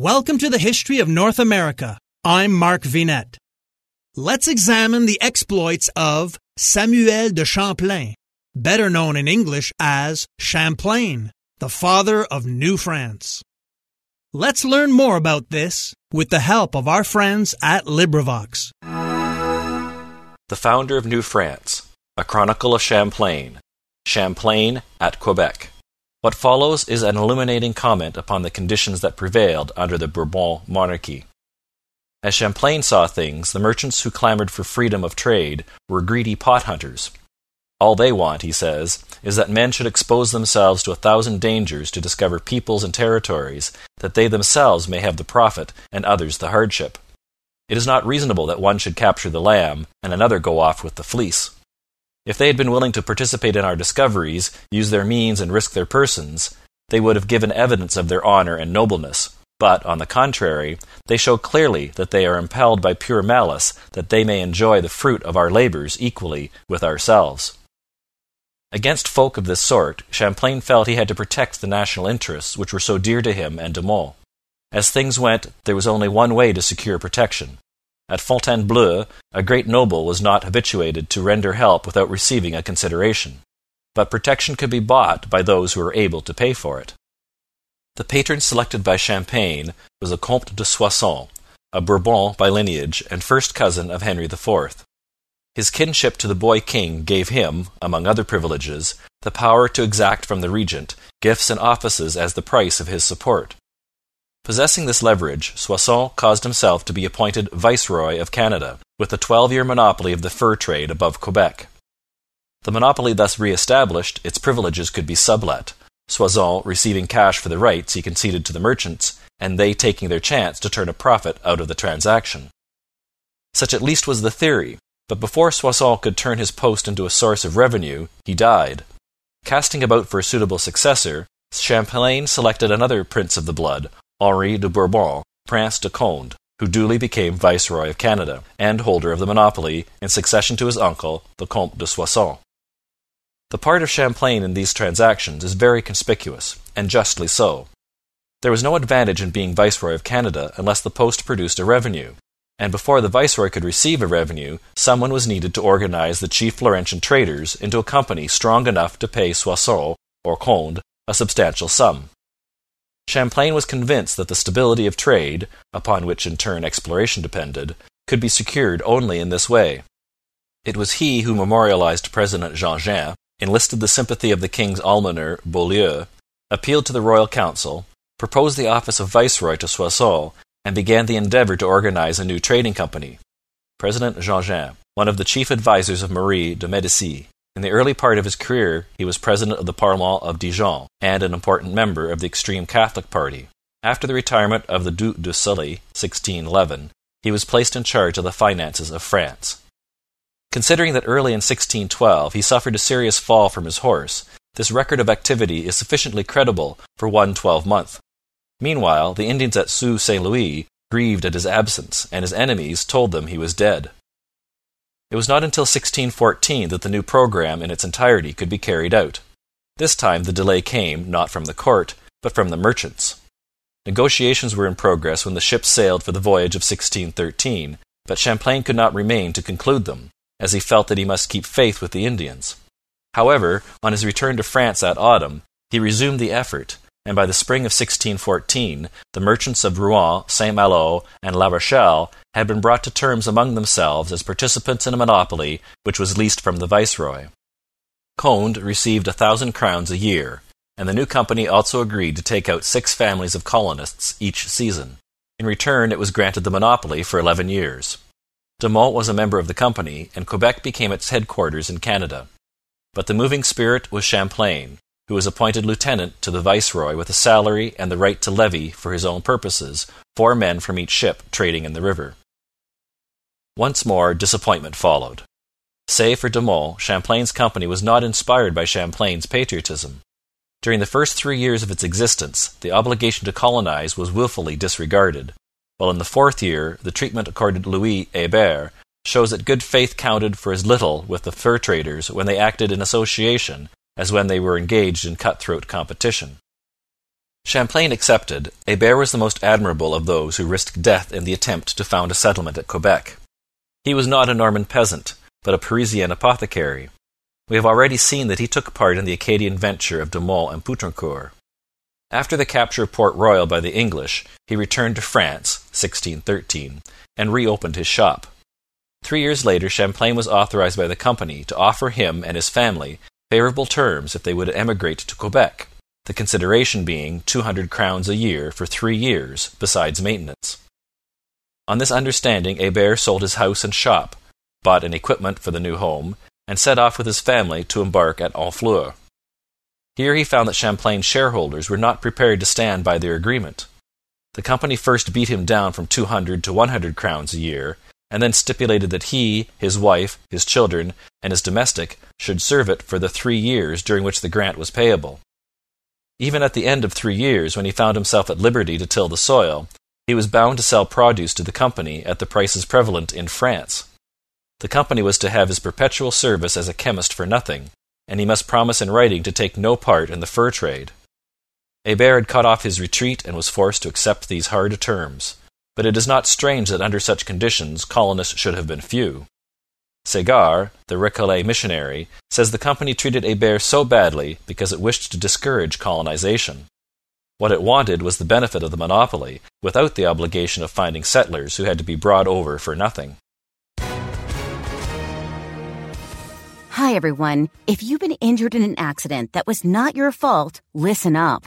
Welcome to the history of North America. I'm Mark Vinet. Let's examine the exploits of Samuel de Champlain, better known in English as Champlain, the father of New France. Let's learn more about this with the help of our friends at LibriVox. The founder of New France, a chronicle of Champlain, Champlain at Quebec. What follows is an illuminating comment upon the conditions that prevailed under the Bourbon monarchy. As Champlain saw things, the merchants who clamored for freedom of trade were greedy pot hunters. All they want, he says, is that men should expose themselves to a thousand dangers to discover peoples and territories, that they themselves may have the profit and others the hardship. It is not reasonable that one should capture the lamb and another go off with the fleece. If they had been willing to participate in our discoveries, use their means and risk their persons, they would have given evidence of their honour and nobleness. But, on the contrary, they show clearly that they are impelled by pure malice, that they may enjoy the fruit of our labours equally with ourselves. Against folk of this sort, Champlain felt he had to protect the national interests which were so dear to him and De Monts. As things went, there was only one way to secure protection. At Fontainebleau, a great noble was not habituated to render help without receiving a consideration. But protection could be bought by those who were able to pay for it. The patron selected by Champlain was the Comte de Soissons, a Bourbon by lineage and first cousin of Henry IV. His kinship to the boy king gave him, among other privileges, the power to exact from the regent gifts and offices as the price of his support. Possessing this leverage, Soissons caused himself to be appointed Viceroy of Canada, with a twelve year monopoly of the fur trade above Quebec. The monopoly thus re established, its privileges could be sublet, Soissons receiving cash for the rights he conceded to the merchants, and they taking their chance to turn a profit out of the transaction. Such at least was the theory, but before Soissons could turn his post into a source of revenue, he died. Casting about for a suitable successor, Champlain selected another prince of the blood, Henri de Bourbon, Prince de Conde, who duly became Viceroy of Canada, and holder of the monopoly, in succession to his uncle, the Comte de Soissons. The part of Champlain in these transactions is very conspicuous, and justly so. There was no advantage in being Viceroy of Canada unless the post produced a revenue, and before the Viceroy could receive a revenue, someone was needed to organize the chief Laurentian traders into a company strong enough to pay Soissons, or Conde, a substantial sum. Champlain was convinced that the stability of trade, upon which in turn exploration depended, could be secured only in this way. It was he who memorialized President Jeannin enlisted the sympathy of the king's almoner, Beaulieu, appealed to the royal council, proposed the office of viceroy to Soissons, and began the endeavour to organize a new trading company. President Jeannin, one of the chief advisers of Marie de Medici. In the early part of his career, he was president of the Parlement of Dijon and an important member of the extreme Catholic party. After the retirement of the Duc de Sully, 1611, he was placed in charge of the finances of France. Considering that early in 1612 he suffered a serious fall from his horse, this record of activity is sufficiently credible for one twelvemonth. Meanwhile, the Indians at Sault St. Louis grieved at his absence, and his enemies told them he was dead. It was not until 1614 that the new program in its entirety could be carried out. This time the delay came, not from the court, but from the merchants. Negotiations were in progress when the ships sailed for the voyage of 1613, but Champlain could not remain to conclude them as he felt that he must keep faith with the Indians. However, on his return to France that autumn, he resumed the effort, and by the spring of 1614 the merchants of Rouen, St Malo, and La Rochelle had been brought to terms among themselves as participants in a monopoly which was leased from the viceroy. Conde received a thousand crowns a year, and the new company also agreed to take out six families of colonists each season. In return, it was granted the monopoly for eleven years. De Monts was a member of the company, and Quebec became its headquarters in Canada. But the moving spirit was Champlain, who was appointed lieutenant to the viceroy with a salary and the right to levy, for his own purposes, four men from each ship trading in the river. Once more disappointment followed. Save for De Monts, Champlain's company was not inspired by Champlain's patriotism. During the first three years of its existence, the obligation to colonize was wilfully disregarded, while in the fourth year the treatment accorded Louis Hebert shows that good faith counted for as little with the fur traders when they acted in association as when they were engaged in cutthroat competition. Champlain accepted, Hebert was the most admirable of those who risked death in the attempt to found a settlement at Quebec. He was not a Norman peasant, but a Parisian apothecary. We have already seen that he took part in the Acadian venture of De Monts and Poutrincourt. After the capture of Port Royal by the English, he returned to France (1613) and reopened his shop. Three years later Champlain was authorized by the company to offer him and his family favourable terms if they would emigrate to Quebec, the consideration being two hundred crowns a year for three years, besides maintenance. On this understanding Hebert sold his house and shop, bought an equipment for the new home, and set off with his family to embark at Honfleur. Here he found that Champlain's shareholders were not prepared to stand by their agreement. The company first beat him down from two hundred to one hundred crowns a year, and then stipulated that he, his wife, his children, and his domestic should serve it for the three years during which the grant was payable. Even at the end of three years, when he found himself at liberty to till the soil, he was bound to sell produce to the company at the prices prevalent in France. The company was to have his perpetual service as a chemist for nothing, and he must promise in writing to take no part in the fur trade. Hebert had cut off his retreat and was forced to accept these hard terms, but it is not strange that under such conditions colonists should have been few. Sagard, the Recollet missionary, says the company treated Hebert so badly because it wished to discourage colonization. What it wanted was the benefit of the monopoly, without the obligation of finding settlers who had to be brought over for nothing. Hi, everyone. If you've been injured in an accident that was not your fault, listen up.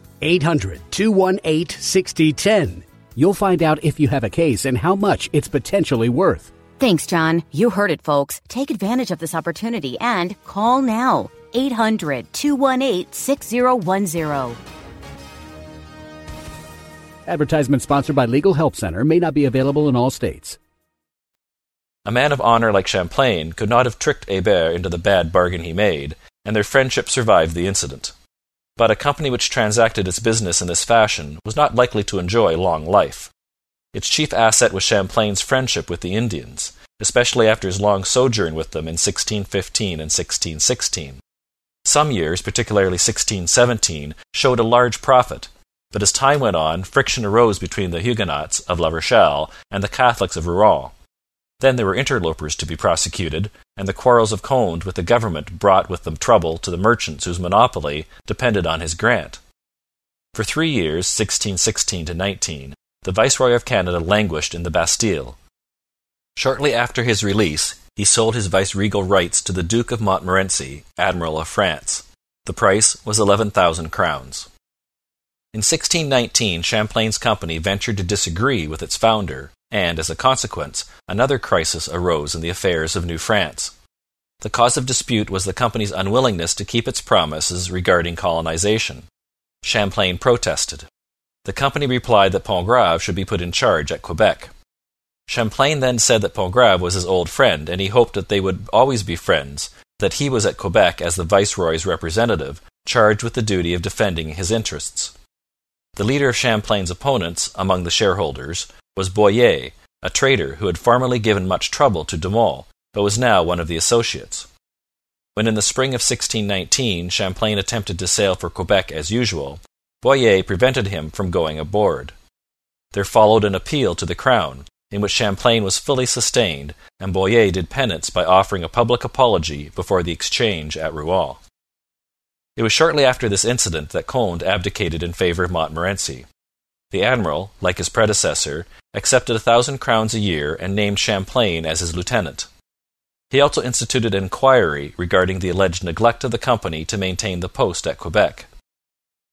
800 218 6010. You'll find out if you have a case and how much it's potentially worth. Thanks, John. You heard it, folks. Take advantage of this opportunity and call now. 800 218 6010. Advertisement sponsored by Legal Help Center may not be available in all states. A man of honor like Champlain could not have tricked Hebert into the bad bargain he made, and their friendship survived the incident. But a company which transacted its business in this fashion was not likely to enjoy long life. Its chief asset was Champlain's friendship with the Indians, especially after his long sojourn with them in 1615 and 1616. Some years, particularly 1617, showed a large profit, but as time went on, friction arose between the Huguenots of La Rochelle and the Catholics of Rouen. Then there were interlopers to be prosecuted, and the quarrels of Conde with the government brought with them trouble to the merchants whose monopoly depended on his grant. For three years, 1616 to 19, the Viceroy of Canada languished in the Bastille. Shortly after his release, he sold his viceregal rights to the Duke of Montmorency, Admiral of France. The price was eleven thousand crowns. In 1619 Champlain's company ventured to disagree with its founder, and, as a consequence, another crisis arose in the affairs of New France. The cause of dispute was the company's unwillingness to keep its promises regarding colonization. Champlain protested. The company replied that Pontgrave should be put in charge at Quebec. Champlain then said that Pontgrave was his old friend, and he hoped that they would always be friends, that he was at Quebec as the Viceroy's representative, charged with the duty of defending his interests. The leader of Champlain's opponents among the shareholders was Boyer, a trader who had formerly given much trouble to De Monts, but was now one of the associates. When in the spring of 1619 Champlain attempted to sail for Quebec as usual, Boyer prevented him from going aboard. There followed an appeal to the crown, in which Champlain was fully sustained, and Boyer did penance by offering a public apology before the exchange at Rouen. It was shortly after this incident that Conde abdicated in favour of Montmorency. The admiral, like his predecessor, accepted a thousand crowns a year and named Champlain as his lieutenant. He also instituted an inquiry regarding the alleged neglect of the company to maintain the post at Quebec.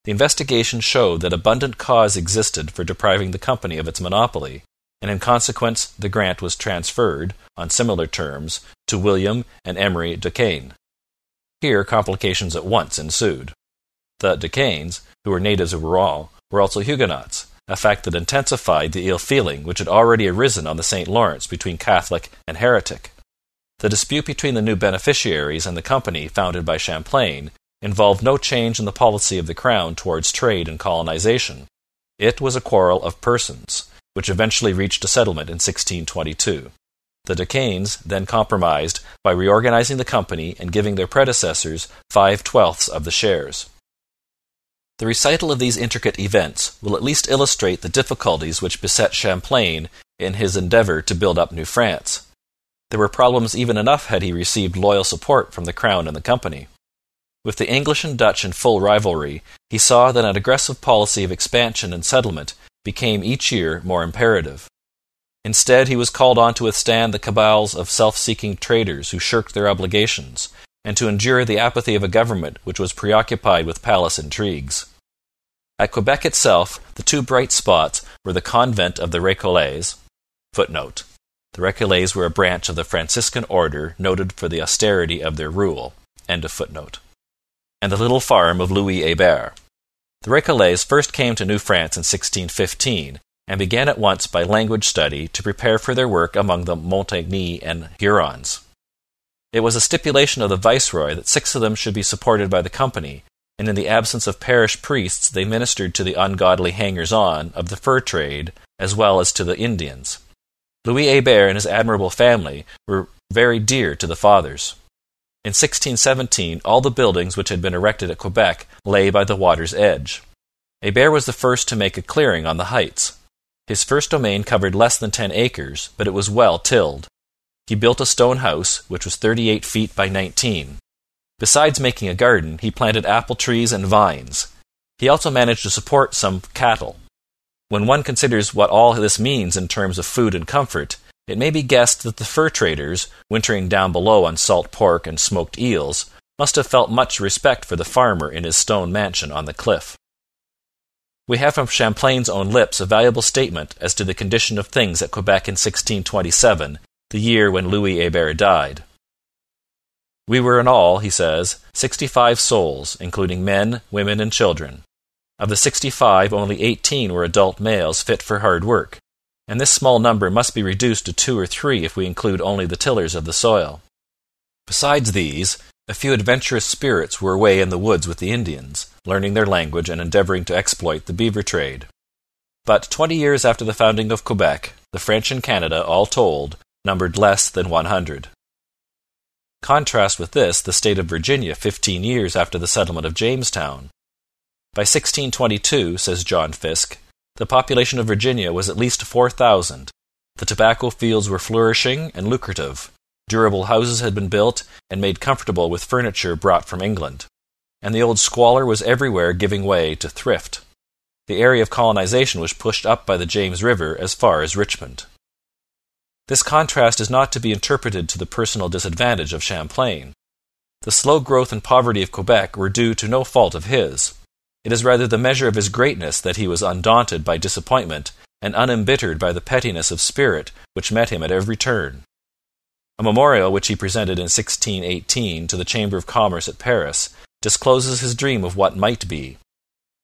The investigation showed that abundant cause existed for depriving the company of its monopoly, and in consequence the grant was transferred, on similar terms, to William and Emery De Caen. Here complications at once ensued. The De Caens, who were natives of Rouen, were also Huguenots, a fact that intensified the ill feeling which had already arisen on the St Lawrence between Catholic and heretic. The dispute between the new beneficiaries and the company founded by Champlain involved no change in the policy of the crown towards trade and colonization. It was a quarrel of persons, which eventually reached a settlement in 1622. The De Caens then compromised by reorganizing the company and giving their predecessors five twelfths of the shares. The recital of these intricate events will at least illustrate the difficulties which beset Champlain in his endeavour to build up New France. There were problems even enough had he received loyal support from the crown and the company. With the English and Dutch in full rivalry, he saw that an aggressive policy of expansion and settlement became each year more imperative. Instead, he was called on to withstand the cabals of self seeking traders who shirked their obligations, and to endure the apathy of a government which was preoccupied with palace intrigues. At Quebec itself, the two bright spots were the convent of the Recollets. Footnote. The Recollets were a branch of the Franciscan order noted for the austerity of their rule. And the little farm of Louis Hebert. The Recollets first came to New France in 1615 and began at once by language study to prepare for their work among the Montagnais and Hurons. It was a stipulation of the viceroy that six of them should be supported by the company, and in the absence of parish priests they ministered to the ungodly hangers on of the fur trade as well as to the Indians. Louis Hebert and his admirable family were very dear to the fathers. In 1617 all the buildings which had been erected at Quebec lay by the water's edge. Hebert was the first to make a clearing on the heights. His first domain covered less than ten acres, but it was well tilled. He built a stone house, which was thirty eight feet by nineteen. Besides making a garden, he planted apple trees and vines. He also managed to support some cattle. When one considers what all this means in terms of food and comfort, it may be guessed that the fur traders, wintering down below on salt pork and smoked eels, must have felt much respect for the farmer in his stone mansion on the cliff. We have from Champlain's own lips a valuable statement as to the condition of things at Quebec in 1627, the year when Louis Hebert died. We were in all, he says, sixty five souls, including men, women, and children. Of the sixty five, only eighteen were adult males fit for hard work, and this small number must be reduced to two or three if we include only the tillers of the soil. Besides these, a few adventurous spirits were away in the woods with the Indians, learning their language and endeavoring to exploit the beaver trade. But twenty years after the founding of Quebec, the French in Canada, all told, numbered less than one hundred. Contrast with this the state of Virginia fifteen years after the settlement of Jamestown. By 1622, says John Fiske, the population of Virginia was at least 4,000. The tobacco fields were flourishing and lucrative. Durable houses had been built and made comfortable with furniture brought from England. And the old squalor was everywhere giving way to thrift. The area of colonization was pushed up by the James River as far as Richmond. This contrast is not to be interpreted to the personal disadvantage of Champlain. The slow growth and poverty of Quebec were due to no fault of his. It is rather the measure of his greatness that he was undaunted by disappointment and unembittered by the pettiness of spirit which met him at every turn. A memorial which he presented in 1618 to the Chamber of Commerce at Paris discloses his dream of what might be.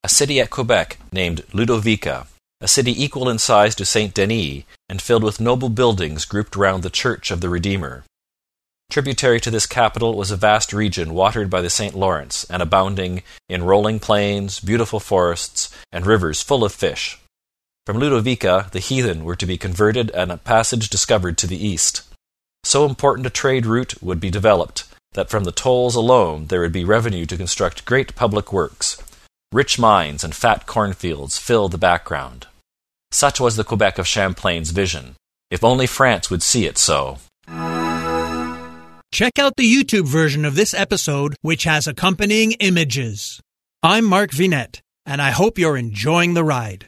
A city at Quebec named Ludovica, a city equal in size to Saint Denis and filled with noble buildings grouped round the Church of the Redeemer. Tributary to this capital was a vast region watered by the St Lawrence and abounding in rolling plains, beautiful forests, and rivers full of fish. From Ludovica the heathen were to be converted and a passage discovered to the east. So important a trade route would be developed that from the tolls alone there would be revenue to construct great public works. Rich mines and fat cornfields fill the background. Such was the Quebec of Champlain's vision. If only France would see it so. Check out the YouTube version of this episode, which has accompanying images. I'm Mark Vinet, and I hope you're enjoying the ride.